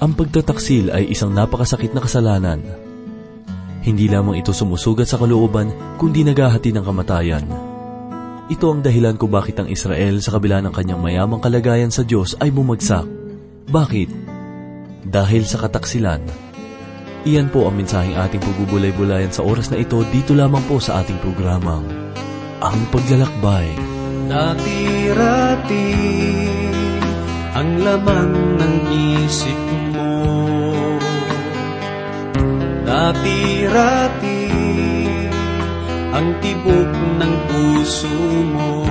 Ang pagtataksil ay isang napakasakit na kasalanan. Hindi lamang ito sumusugat sa kalooban, kundi naghahati ng kamatayan. Ito ang dahilan kung bakit ang Israel sa kabila ng kanyang mayamang kalagayan sa Diyos ay bumagsak. Bakit? Dahil sa kataksilan. Iyan po ang mensaheng ating pagbubulay-bulayan sa oras na ito dito lamang po sa ating programang Ang Paglalakbay. Dati-rati ang laman ng isip mo Dati-rati ang tibok ng puso mo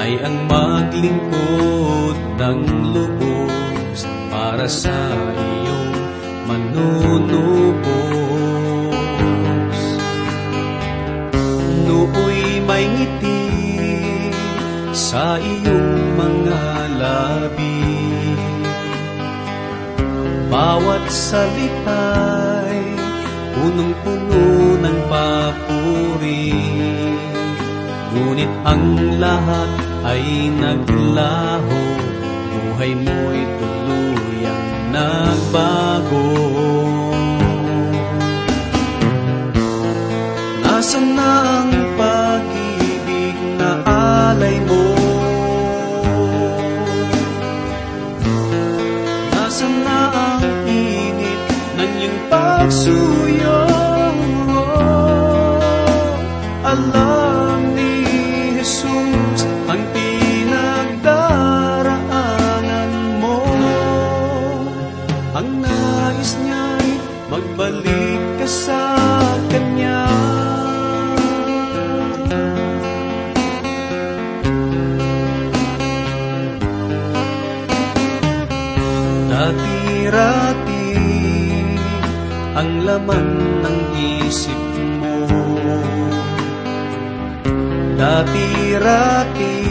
ay ang maglingkod ng lubos para sa iyong manunubos. Nooy may ngiti sa iyong mga labi. Bawat salita'y punong-puno ng papuri. Ngunit ang lahat ay naglaho, buhay mo'y tuluyang nagbago. Nasaan na ang pag-ibig na alay mo? Pagsuyo? Alam Dati-rati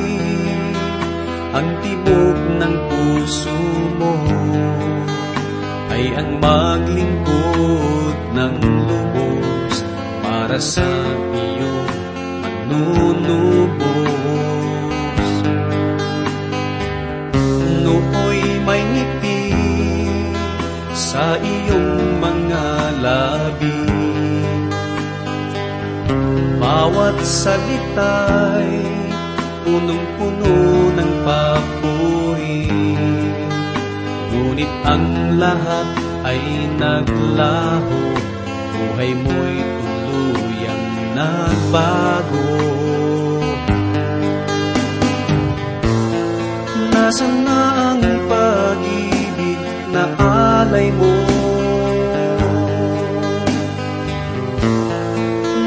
ang tibok ng puso mo. Ay ang maglingkod ng lubos para sa lahat ay naglaho, buhay mo'y tuluyang nagbago. Nasaan na ang pag-ibig na alay mo?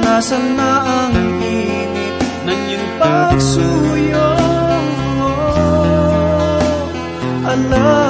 Nasaan na ang init ng iyong pagsuyo? Alam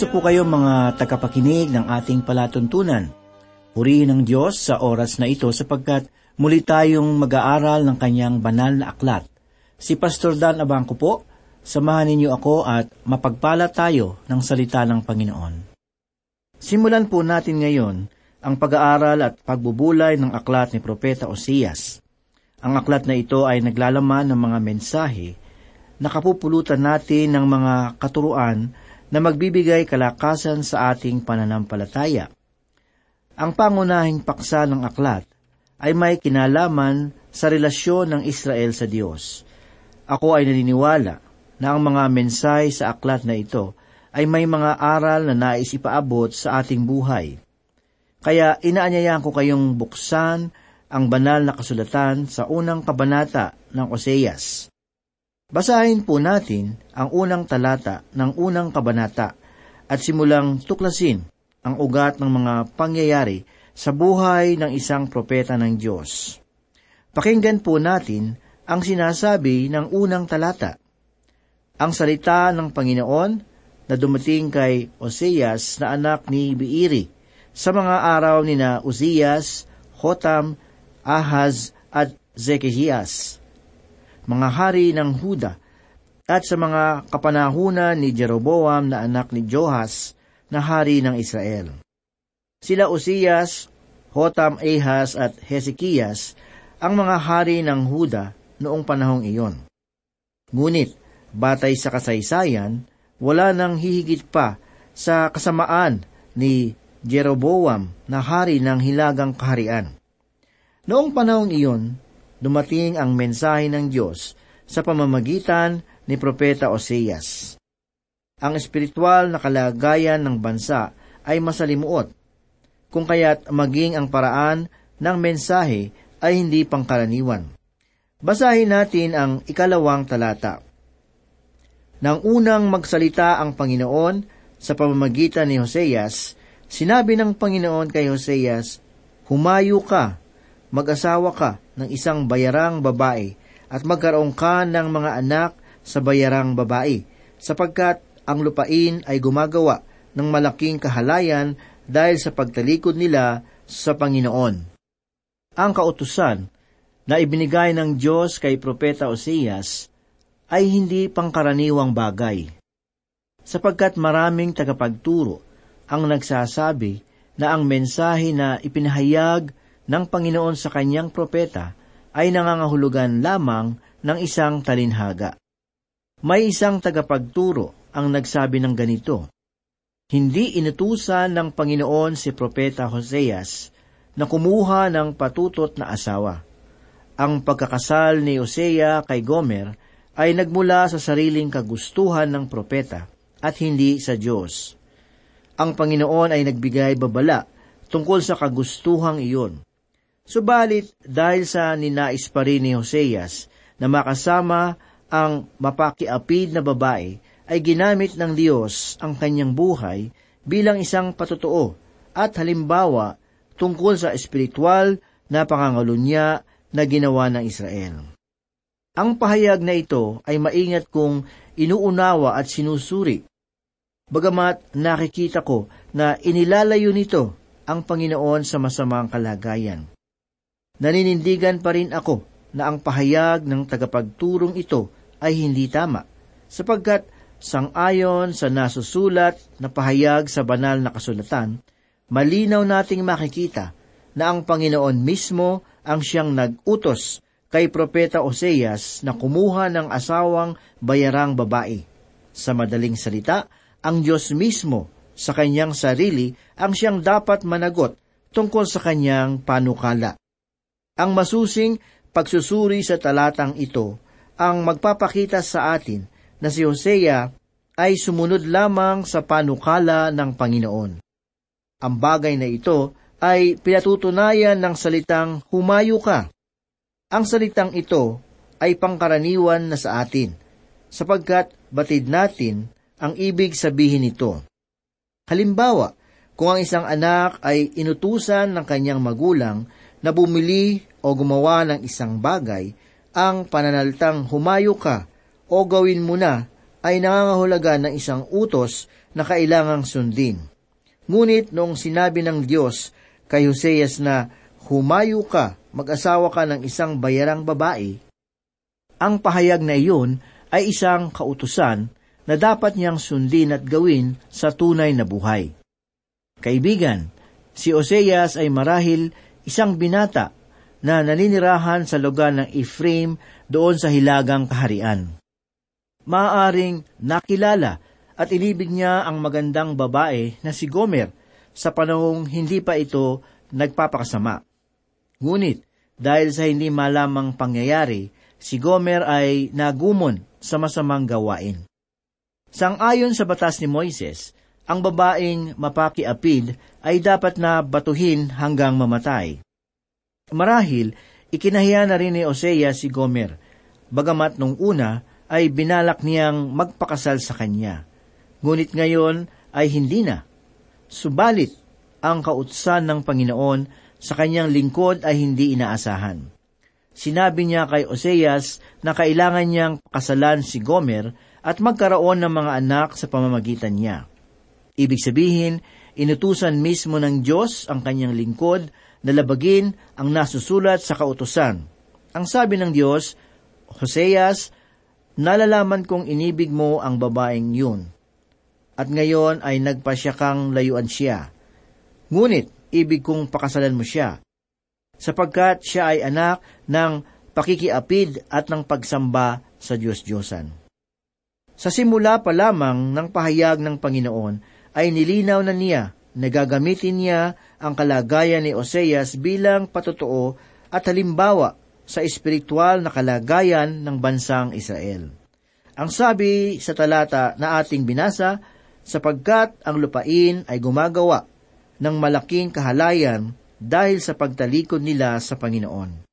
Kamusta po kayo mga tagapakinig ng ating palatuntunan? Purihin ng Diyos sa oras na ito sapagkat muli tayong mag-aaral ng kanyang banal na aklat. Si Pastor Dan Abangco po, samahan ninyo ako at mapagpala tayo ng salita ng Panginoon. Simulan po natin ngayon ang pag-aaral at pagbubulay ng aklat ni Propeta Osias. Ang aklat na ito ay naglalaman ng mga mensahe na kapupulutan natin ng mga katuruan na magbibigay kalakasan sa ating pananampalataya. Ang pangunahing paksa ng aklat ay may kinalaman sa relasyon ng Israel sa Diyos. Ako ay naniniwala na ang mga mensahe sa aklat na ito ay may mga aral na nais ipaabot sa ating buhay. Kaya inaanyayahan ko kayong buksan ang banal na kasulatan sa unang kabanata ng Oseas. Basahin po natin ang unang talata ng unang kabanata at simulang tuklasin ang ugat ng mga pangyayari sa buhay ng isang propeta ng Diyos. Pakinggan po natin ang sinasabi ng unang talata. Ang salita ng Panginoon na dumating kay Oseas na anak ni Biiri sa mga araw ni na Uzias, Hotam, Ahaz at Zekehiyas, mga hari ng Huda, at sa mga kapanahunan ni Jeroboam na anak ni Johas na hari ng Israel. Sila Uzias, Hotam, Ahaz at Hezekias ang mga hari ng Huda noong panahong iyon. Ngunit, batay sa kasaysayan, wala nang hihigit pa sa kasamaan ni Jeroboam na hari ng hilagang kaharian. Noong panahong iyon, dumating ang mensahe ng Diyos sa pamamagitan ni Propeta Oseas. Ang espiritual na kalagayan ng bansa ay masalimuot kung kaya't maging ang paraan ng mensahe ay hindi pangkaraniwan. Basahin natin ang ikalawang talata. Nang unang magsalita ang Panginoon sa pamamagitan ni Hoseas, sinabi ng Panginoon kay Hoseas, Humayo ka, mag-asawa ka ng isang bayarang babae, at magkaroon ka ng mga anak sa bayarang babae, sapagkat ang lupain ay gumagawa ng malaking kahalayan dahil sa pagtalikod nila sa Panginoon. Ang kautusan na ibinigay ng Diyos kay Propeta Oseas ay hindi pangkaraniwang bagay, sapagkat maraming tagapagturo ang nagsasabi na ang mensahe na ipinahayag ng Panginoon sa kanyang propeta ay nangangahulugan lamang ng isang talinhaga. May isang tagapagturo ang nagsabi ng ganito, hindi inutusan ng Panginoon si Propeta Hoseas na kumuha ng patutot na asawa. Ang pagkakasal ni Hosea kay Gomer ay nagmula sa sariling kagustuhan ng propeta at hindi sa Diyos. Ang Panginoon ay nagbigay babala tungkol sa kagustuhang iyon. Subalit, dahil sa ninais pa rin ni Hoseas na makasama ang mapakiapid na babae, ay ginamit ng Diyos ang kanyang buhay bilang isang patotoo at halimbawa tungkol sa espiritual na pangangalunya na ginawa ng Israel. Ang pahayag na ito ay maingat kung inuunawa at sinusuri. Bagamat nakikita ko na inilalayo nito ang Panginoon sa masamang kalagayan. Naninindigan pa rin ako na ang pahayag ng tagapagturong ito ay hindi tama, sapagkat Sangayon sa nasusulat na pahayag sa banal na kasulatan, malinaw nating makikita na ang Panginoon mismo ang siyang nag-utos kay Propeta Oseas na kumuha ng asawang bayarang babae. Sa madaling salita, ang Diyos mismo sa kanyang sarili ang siyang dapat managot tungkol sa kanyang panukala. Ang masusing pagsusuri sa talatang ito ang magpapakita sa atin na si Hosea ay sumunod lamang sa panukala ng Panginoon. Ang bagay na ito ay pinatutunayan ng salitang humayo ka. Ang salitang ito ay pangkaraniwan na sa atin, sapagkat batid natin ang ibig sabihin nito. Halimbawa, kung ang isang anak ay inutusan ng kanyang magulang na bumili o gumawa ng isang bagay, ang pananalitang humayo ka o gawin mo na ay nangangahulaga ng isang utos na kailangang sundin. Ngunit noong sinabi ng Diyos kay Hoseas na humayo ka, mag-asawa ka ng isang bayarang babae, ang pahayag na iyon ay isang kautusan na dapat niyang sundin at gawin sa tunay na buhay. Kaibigan, si Oseas ay marahil isang binata na naninirahan sa lugar ng Ephraim doon sa hilagang kaharian maaaring nakilala at inibig niya ang magandang babae na si Gomer sa panahong hindi pa ito nagpapakasama. Ngunit, dahil sa hindi malamang pangyayari, si Gomer ay nagumon sa masamang gawain. Sang-ayon sa batas ni Moises, ang babaeng mapakiapid ay dapat na batuhin hanggang mamatay. Marahil, ikinahiya na rin ni Osea si Gomer, bagamat nung una ay binalak niyang magpakasal sa kanya. Ngunit ngayon ay hindi na. Subalit, ang kautsan ng Panginoon sa kanyang lingkod ay hindi inaasahan. Sinabi niya kay Oseas na kailangan niyang pakasalan si Gomer at magkaroon ng mga anak sa pamamagitan niya. Ibig sabihin, inutusan mismo ng Diyos ang kanyang lingkod na labagin ang nasusulat sa kautusan. Ang sabi ng Diyos, Hoseas, nalalaman kong inibig mo ang babaeng yun. At ngayon ay nagpasya kang layuan siya. Ngunit, ibig kong pakasalan mo siya. Sapagkat siya ay anak ng pakikiapid at ng pagsamba sa Diyos-Diyosan. Sa simula pa lamang ng pahayag ng Panginoon ay nilinaw na niya na gagamitin niya ang kalagayan ni Oseas bilang patotoo at halimbawa sa espiritual na kalagayan ng bansang Israel. Ang sabi sa talata na ating binasa, sapagkat ang lupain ay gumagawa ng malaking kahalayan dahil sa pagtalikod nila sa Panginoon.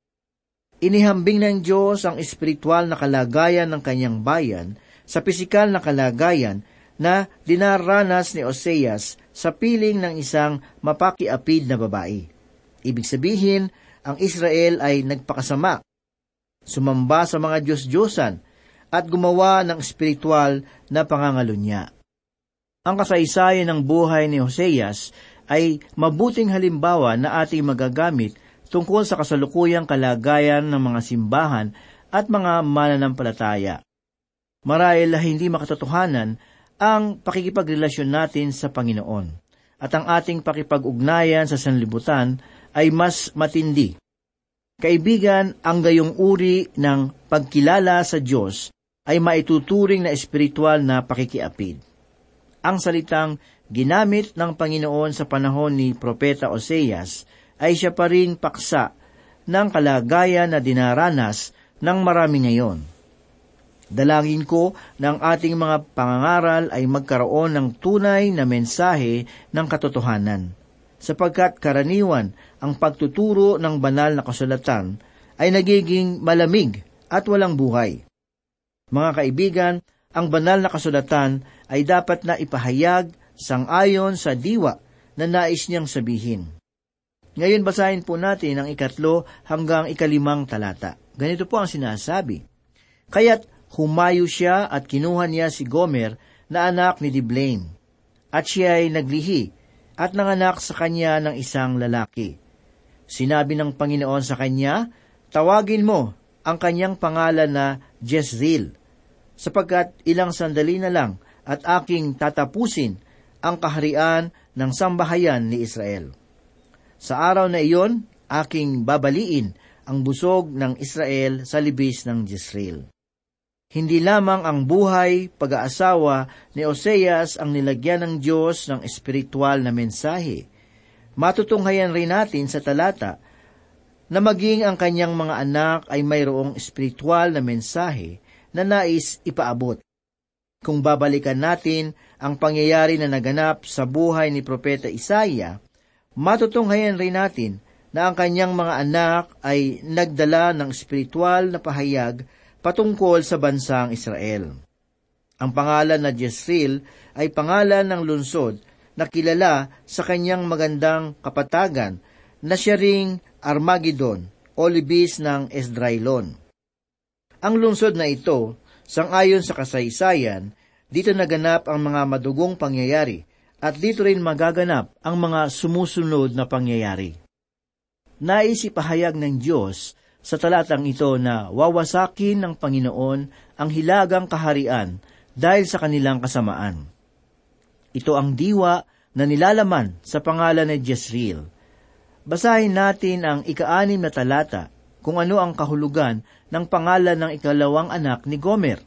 Inihambing ng Diyos ang espiritual na kalagayan ng kanyang bayan sa pisikal na kalagayan na dinaranas ni Oseas sa piling ng isang mapakiapid na babae. Ibig sabihin, ang Israel ay nagpakasama, sumamba sa mga Diyos-Diyosan, at gumawa ng espiritual na pangangalunya. Ang kasaysayan ng buhay ni Hoseas ay mabuting halimbawa na ating magagamit tungkol sa kasalukuyang kalagayan ng mga simbahan at mga mananampalataya. Marahil hindi makatotohanan ang pakikipagrelasyon natin sa Panginoon at ang ating pakipag-ugnayan sa sanlibutan ay mas matindi. Kaibigan, ang gayong uri ng pagkilala sa Diyos ay maituturing na espiritual na pakikiapid. Ang salitang ginamit ng Panginoon sa panahon ni Propeta Oseas ay siya pa rin paksa ng kalagayan na dinaranas ng marami ngayon. Dalangin ko na ang ating mga pangangaral ay magkaroon ng tunay na mensahe ng katotohanan, sapagkat karaniwan ang pagtuturo ng banal na kasulatan ay nagiging malamig at walang buhay. Mga kaibigan, ang banal na kasulatan ay dapat na ipahayag sangayon sa diwa na nais niyang sabihin. Ngayon basahin po natin ang ikatlo hanggang ikalimang talata. Ganito po ang sinasabi. Kaya't humayo siya at kinuha niya si Gomer na anak ni Diblaim. At siya ay naglihi at nanganak sa kanya ng isang lalaki. Sinabi ng Panginoon sa kanya, Tawagin mo ang kanyang pangalan na Jezreel, sapagkat ilang sandali na lang at aking tatapusin ang kaharian ng sambahayan ni Israel. Sa araw na iyon, aking babaliin ang busog ng Israel sa libis ng Jezreel. Hindi lamang ang buhay, pag-aasawa ni Oseas ang nilagyan ng Diyos ng espiritual na mensahe. Matutunghayan rin natin sa talata na maging ang kanyang mga anak ay mayroong espiritual na mensahe na nais ipaabot. Kung babalikan natin ang pangyayari na naganap sa buhay ni Propeta Isaiah, matutunghayan rin natin na ang kanyang mga anak ay nagdala ng espiritual na pahayag patungkol sa bansang Israel. Ang pangalan na Jezreel ay pangalan ng lungsod na kilala sa kanyang magandang kapatagan na siya ring Armageddon o libis ng Esdrailon. Ang lungsod na ito, sangayon sa kasaysayan, dito naganap ang mga madugong pangyayari at dito rin magaganap ang mga sumusunod na pangyayari. Naisipahayag ng Diyos sa talatang ito na wawasakin ng Panginoon ang hilagang kaharian dahil sa kanilang kasamaan. Ito ang diwa na nilalaman sa pangalan ni Jezreel. Basahin natin ang ikaanim na talata kung ano ang kahulugan ng pangalan ng ikalawang anak ni Gomer.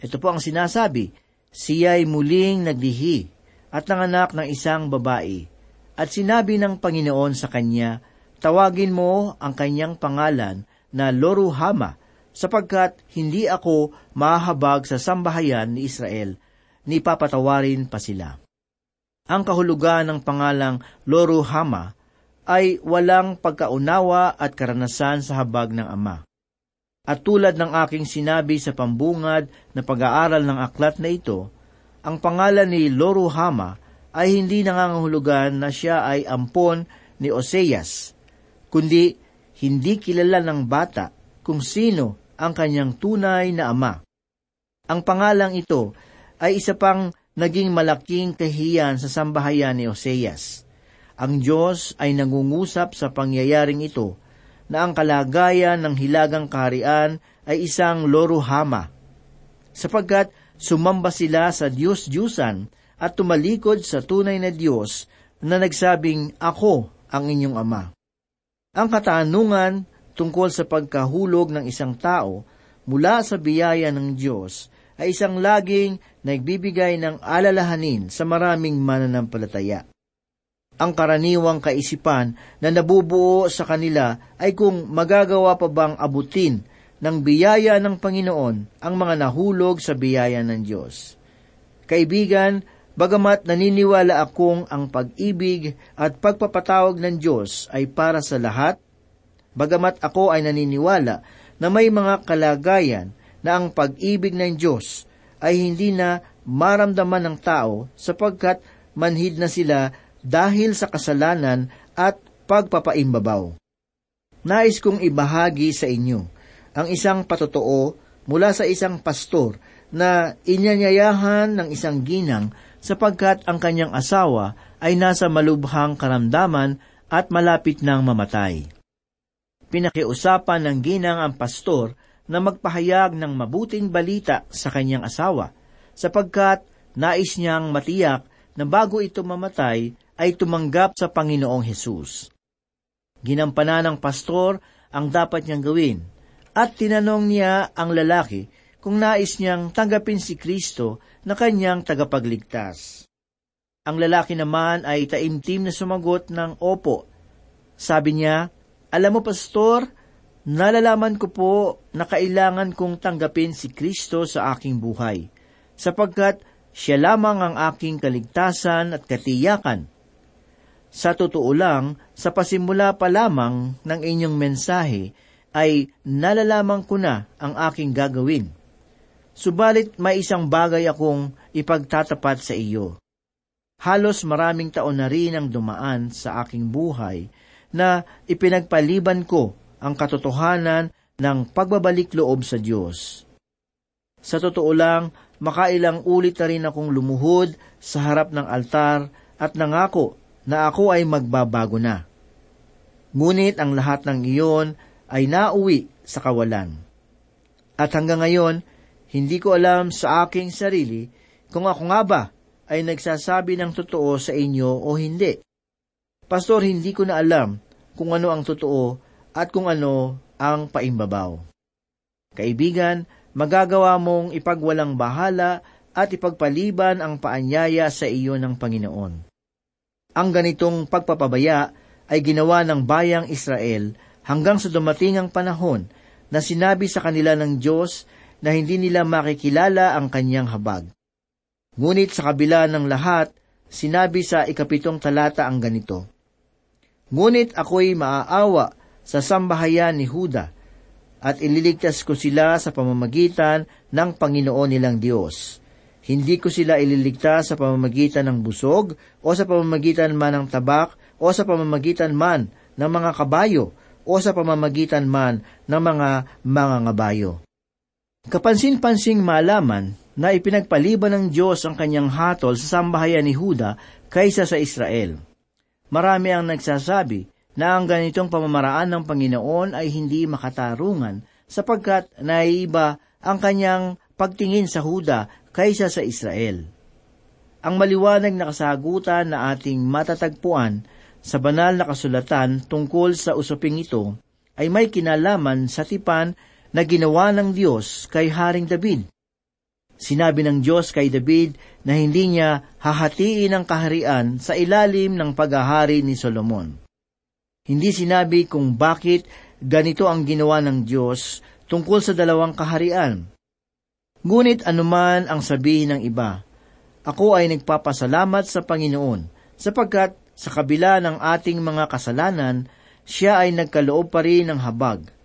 Ito po ang sinasabi, siya'y muling naglihi at nanganak ng isang babae. At sinabi ng Panginoon sa kanya, Tawagin mo ang kanyang pangalan na Loruhama, sapagkat hindi ako mahabag sa sambahayan ni Israel, ni papatawarin pa sila. Ang kahulugan ng pangalang Loruhama ay walang pagkaunawa at karanasan sa habag ng Ama. At tulad ng aking sinabi sa pambungad na pag-aaral ng aklat na ito, ang pangalan ni Loruhama ay hindi nangangahulugan na siya ay ampon ni Oseas, kundi hindi kilala ng bata kung sino ang kanyang tunay na ama. Ang pangalang ito ay isa pang naging malaking kahiyan sa sambahayan ni Oseas. Ang Diyos ay nangungusap sa pangyayaring ito na ang kalagayan ng hilagang kaharian ay isang loruhama, sapagkat sumamba sila sa Diyos-Diyusan at tumalikod sa tunay na Diyos na nagsabing, Ako ang inyong Ama. Ang katanungan tungkol sa pagkahulog ng isang tao mula sa biyaya ng Diyos ay isang laging nagbibigay ng alalahanin sa maraming mananampalataya. Ang karaniwang kaisipan na nabubuo sa kanila ay kung magagawa pa bang abutin ng biyaya ng Panginoon ang mga nahulog sa biyaya ng Diyos. Kaibigan, bagamat naniniwala akong ang pag-ibig at pagpapatawag ng Diyos ay para sa lahat, bagamat ako ay naniniwala na may mga kalagayan na ang pag-ibig ng Diyos ay hindi na maramdaman ng tao sapagkat manhid na sila dahil sa kasalanan at pagpapaimbabaw. Nais kong ibahagi sa inyo ang isang patotoo mula sa isang pastor na inyanyayahan ng isang ginang sapagkat ang kanyang asawa ay nasa malubhang karamdaman at malapit ng mamatay. Pinakiusapan ng ginang ang pastor na magpahayag ng mabuting balita sa kanyang asawa, sapagkat nais niyang matiyak na bago ito mamatay ay tumanggap sa Panginoong Hesus. Ginampanan ng pastor ang dapat niyang gawin, at tinanong niya ang lalaki kung nais niyang tanggapin si Kristo na kanyang tagapagligtas. Ang lalaki naman ay taimtim na sumagot ng opo. Sabi niya, Alam mo, pastor, Nalalaman ko po na kailangan kong tanggapin si Kristo sa aking buhay, sapagkat siya lamang ang aking kaligtasan at katiyakan. Sa totoo lang, sa pasimula pa lamang ng inyong mensahe, ay nalalaman ko na ang aking gagawin. Subalit may isang bagay akong ipagtatapat sa iyo. Halos maraming taon na rin ang dumaan sa aking buhay na ipinagpaliban ko ang katotohanan ng pagbabalik loob sa Diyos. Sa totoo lang, makailang ulit na rin akong lumuhod sa harap ng altar at nangako na ako ay magbabago na. Ngunit ang lahat ng iyon ay nauwi sa kawalan. At hanggang ngayon, hindi ko alam sa aking sarili kung ako nga ba ay nagsasabi ng totoo sa inyo o hindi. Pastor, hindi ko na alam kung ano ang totoo at kung ano ang paimbabaw. Kaibigan, magagawa mong ipagwalang bahala at ipagpaliban ang paanyaya sa iyo ng Panginoon. Ang ganitong pagpapabaya ay ginawa ng bayang Israel hanggang sa dumating ang panahon na sinabi sa kanila ng Diyos na hindi nila makikilala ang kanyang habag. Ngunit sa kabila ng lahat, sinabi sa ikapitong talata ang ganito, Ngunit ako'y maaawa sa sambahayan ni Huda, at ililigtas ko sila sa pamamagitan ng Panginoon nilang Diyos. Hindi ko sila ililigtas sa pamamagitan ng busog, o sa pamamagitan man ng tabak, o sa pamamagitan man ng mga kabayo, o sa pamamagitan man ng mga mga ngabayo. Kapansin-pansing malaman na ipinagpaliban ng Diyos ang kanyang hatol sa sambahayan ni Huda kaysa sa Israel. Marami ang nagsasabi na ang ganitong pamamaraan ng Panginoon ay hindi makatarungan sapagkat naiiba ang kanyang pagtingin sa Huda kaysa sa Israel. Ang maliwanag na kasagutan na ating matatagpuan sa banal na kasulatan tungkol sa usaping ito ay may kinalaman sa tipan na ginawa ng Diyos kay Haring David. Sinabi ng Diyos kay David na hindi niya hahatiin ang kaharian sa ilalim ng paghahari ni Solomon. Hindi sinabi kung bakit ganito ang ginawa ng Diyos tungkol sa dalawang kaharian. Ngunit anuman ang sabihin ng iba, ako ay nagpapasalamat sa Panginoon sapagkat sa kabila ng ating mga kasalanan, siya ay nagkaloob pa rin ng habag.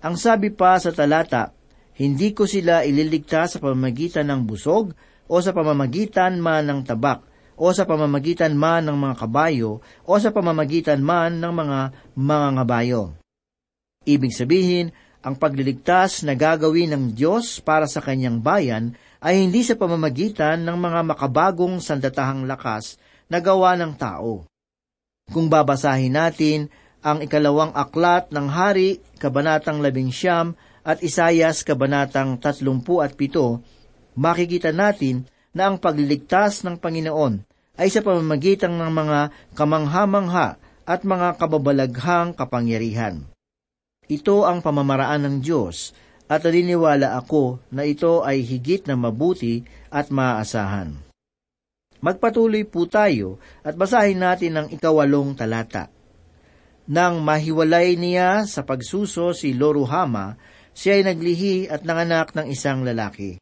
Ang sabi pa sa talata, hindi ko sila ililigtas sa pamamagitan ng busog o sa pamamagitan man ng tabak, o sa pamamagitan man ng mga kabayo o sa pamamagitan man ng mga mga ngabayo. Ibig sabihin, ang pagliligtas na gagawin ng Diyos para sa kanyang bayan ay hindi sa pamamagitan ng mga makabagong sandatahang lakas na gawa ng tao. Kung babasahin natin ang ikalawang aklat ng Hari, Kabanatang Labing Siyam, at Isayas, Kabanatang Tatlumpu at Pito, makikita natin na ang pagliligtas ng Panginoon ay sa pamamagitan ng mga kamangha-mangha at mga kababalaghang kapangyarihan. Ito ang pamamaraan ng Diyos at naniniwala ako na ito ay higit na mabuti at maaasahan. Magpatuloy po tayo at basahin natin ang ikawalong talata. Nang mahiwalay niya sa pagsuso si Loruhama, siya ay naglihi at nanganak ng isang lalaki.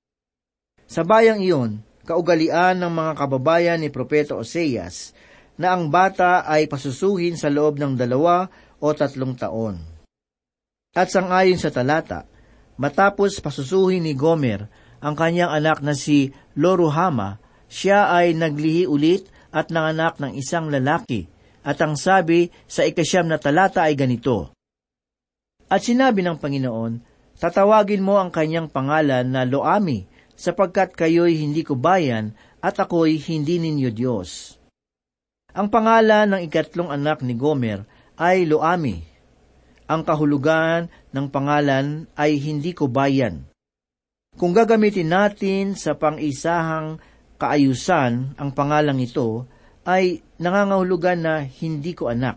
Sa bayang iyon, kaugalian ng mga kababayan ni Propeta Oseas na ang bata ay pasusuhin sa loob ng dalawa o tatlong taon. At sangayon sa talata, matapos pasusuhin ni Gomer ang kanyang anak na si Loruhama, siya ay naglihi ulit at nanganak ng isang lalaki, at ang sabi sa ikasyam na talata ay ganito, At sinabi ng Panginoon, Tatawagin mo ang kanyang pangalan na Loami, sapagkat kayo'y hindi ko bayan at ako'y hindi ninyo Diyos. Ang pangalan ng ikatlong anak ni Gomer ay Loami, ang kahulugan ng pangalan ay hindi ko bayan. Kung gagamitin natin sa pang-isahang kaayusan ang pangalang ito, ay nangangahulugan na hindi ko anak.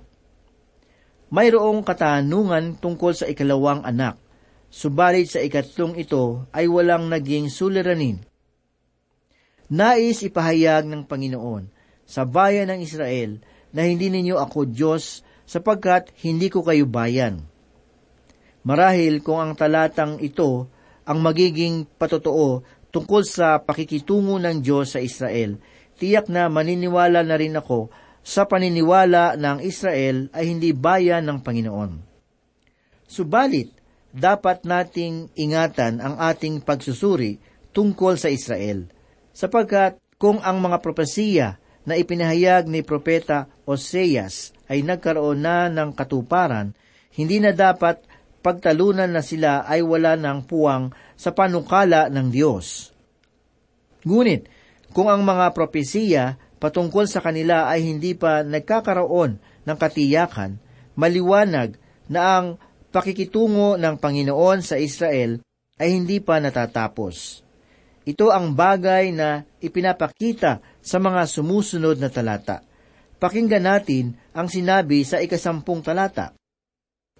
Mayroong katanungan tungkol sa ikalawang anak, subalit sa ikatlong ito ay walang naging suliranin. Nais ipahayag ng Panginoon sa bayan ng Israel na hindi ninyo ako Diyos sapagkat hindi ko kayo bayan. Marahil kung ang talatang ito ang magiging patotoo tungkol sa pakikitungo ng Diyos sa Israel, tiyak na maniniwala na rin ako sa paniniwala ng Israel ay hindi bayan ng Panginoon. Subalit, dapat nating ingatan ang ating pagsusuri tungkol sa Israel, sapagkat kung ang mga propesiya na ipinahayag ni Propeta Oseas ay nagkaroon na ng katuparan, hindi na dapat pagtalunan na sila ay wala ng puwang sa panukala ng Diyos. Ngunit, kung ang mga propesiya patungkol sa kanila ay hindi pa nagkakaroon ng katiyakan, maliwanag na ang pakikitungo ng Panginoon sa Israel ay hindi pa natatapos. Ito ang bagay na ipinapakita sa mga sumusunod na talata. Pakinggan natin ang sinabi sa ikasampung talata.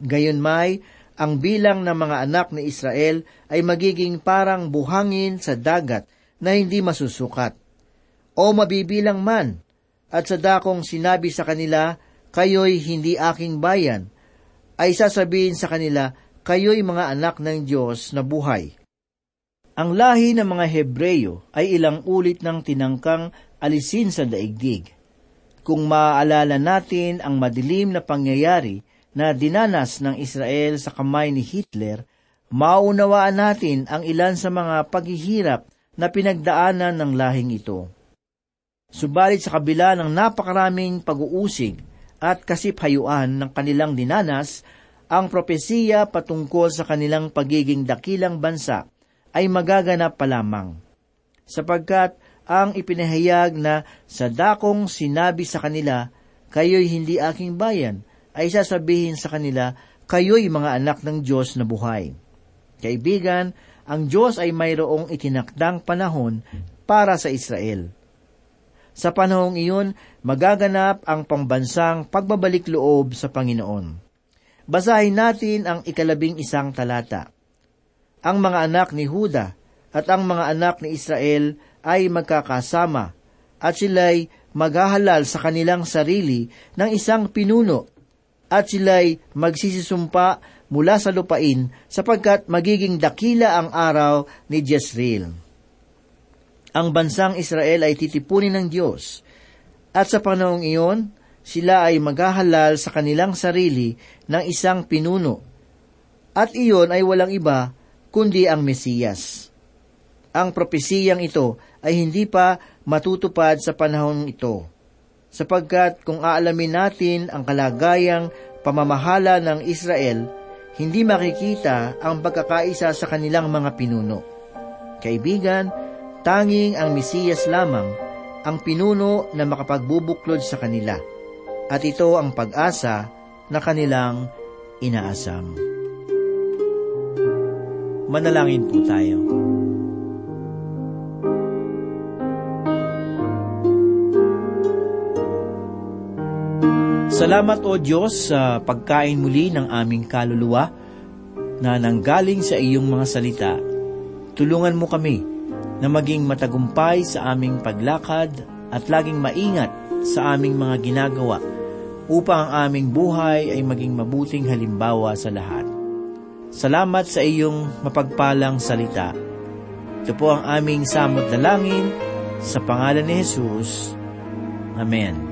Gayon may, ang bilang ng mga anak ni Israel ay magiging parang buhangin sa dagat na hindi masusukat. O mabibilang man, at sa dakong sinabi sa kanila, kayo'y hindi aking bayan, ay sasabihin sa kanila, kayo'y mga anak ng Diyos na buhay. Ang lahi ng mga Hebreyo ay ilang ulit ng tinangkang alisin sa daigdig kung maaalala natin ang madilim na pangyayari na dinanas ng Israel sa kamay ni Hitler, maunawaan natin ang ilan sa mga paghihirap na pinagdaanan ng lahing ito. Subalit sa kabila ng napakaraming pag-uusig at kasiphayuan ng kanilang dinanas, ang propesiya patungkol sa kanilang pagiging dakilang bansa ay magaganap pa lamang. Sapagkat ang ipinahayag na sa dakong sinabi sa kanila, kayo'y hindi aking bayan, ay sasabihin sa kanila, kayo'y mga anak ng Diyos na buhay. Kaibigan, ang Diyos ay mayroong itinakdang panahon para sa Israel. Sa panahong iyon, magaganap ang pambansang pagbabalik loob sa Panginoon. Basahin natin ang ikalabing isang talata. Ang mga anak ni Huda at ang mga anak ni Israel ay magkakasama at sila'y maghahalal sa kanilang sarili ng isang pinuno at sila'y magsisisumpa mula sa lupain sapagkat magiging dakila ang araw ni Jezreel. Ang bansang Israel ay titipunin ng Diyos at sa panahong iyon, sila ay maghahalal sa kanilang sarili ng isang pinuno at iyon ay walang iba kundi ang Mesiyas. Ang propesiyang ito ay hindi pa matutupad sa panahon ito. Sapagkat kung aalamin natin ang kalagayang pamamahala ng Israel, hindi makikita ang pagkakaisa sa kanilang mga pinuno. Kaibigan, tanging ang Mesiyas lamang ang pinuno na makapagbubuklod sa kanila. At ito ang pag-asa na kanilang inaasam. Manalangin po tayo. Salamat o Diyos sa pagkain muli ng aming kaluluwa na nanggaling sa iyong mga salita. Tulungan mo kami na maging matagumpay sa aming paglakad at laging maingat sa aming mga ginagawa upang ang aming buhay ay maging mabuting halimbawa sa lahat. Salamat sa iyong mapagpalang salita. Ito po ang aming samot dalangin sa pangalan ni Jesus. Amen.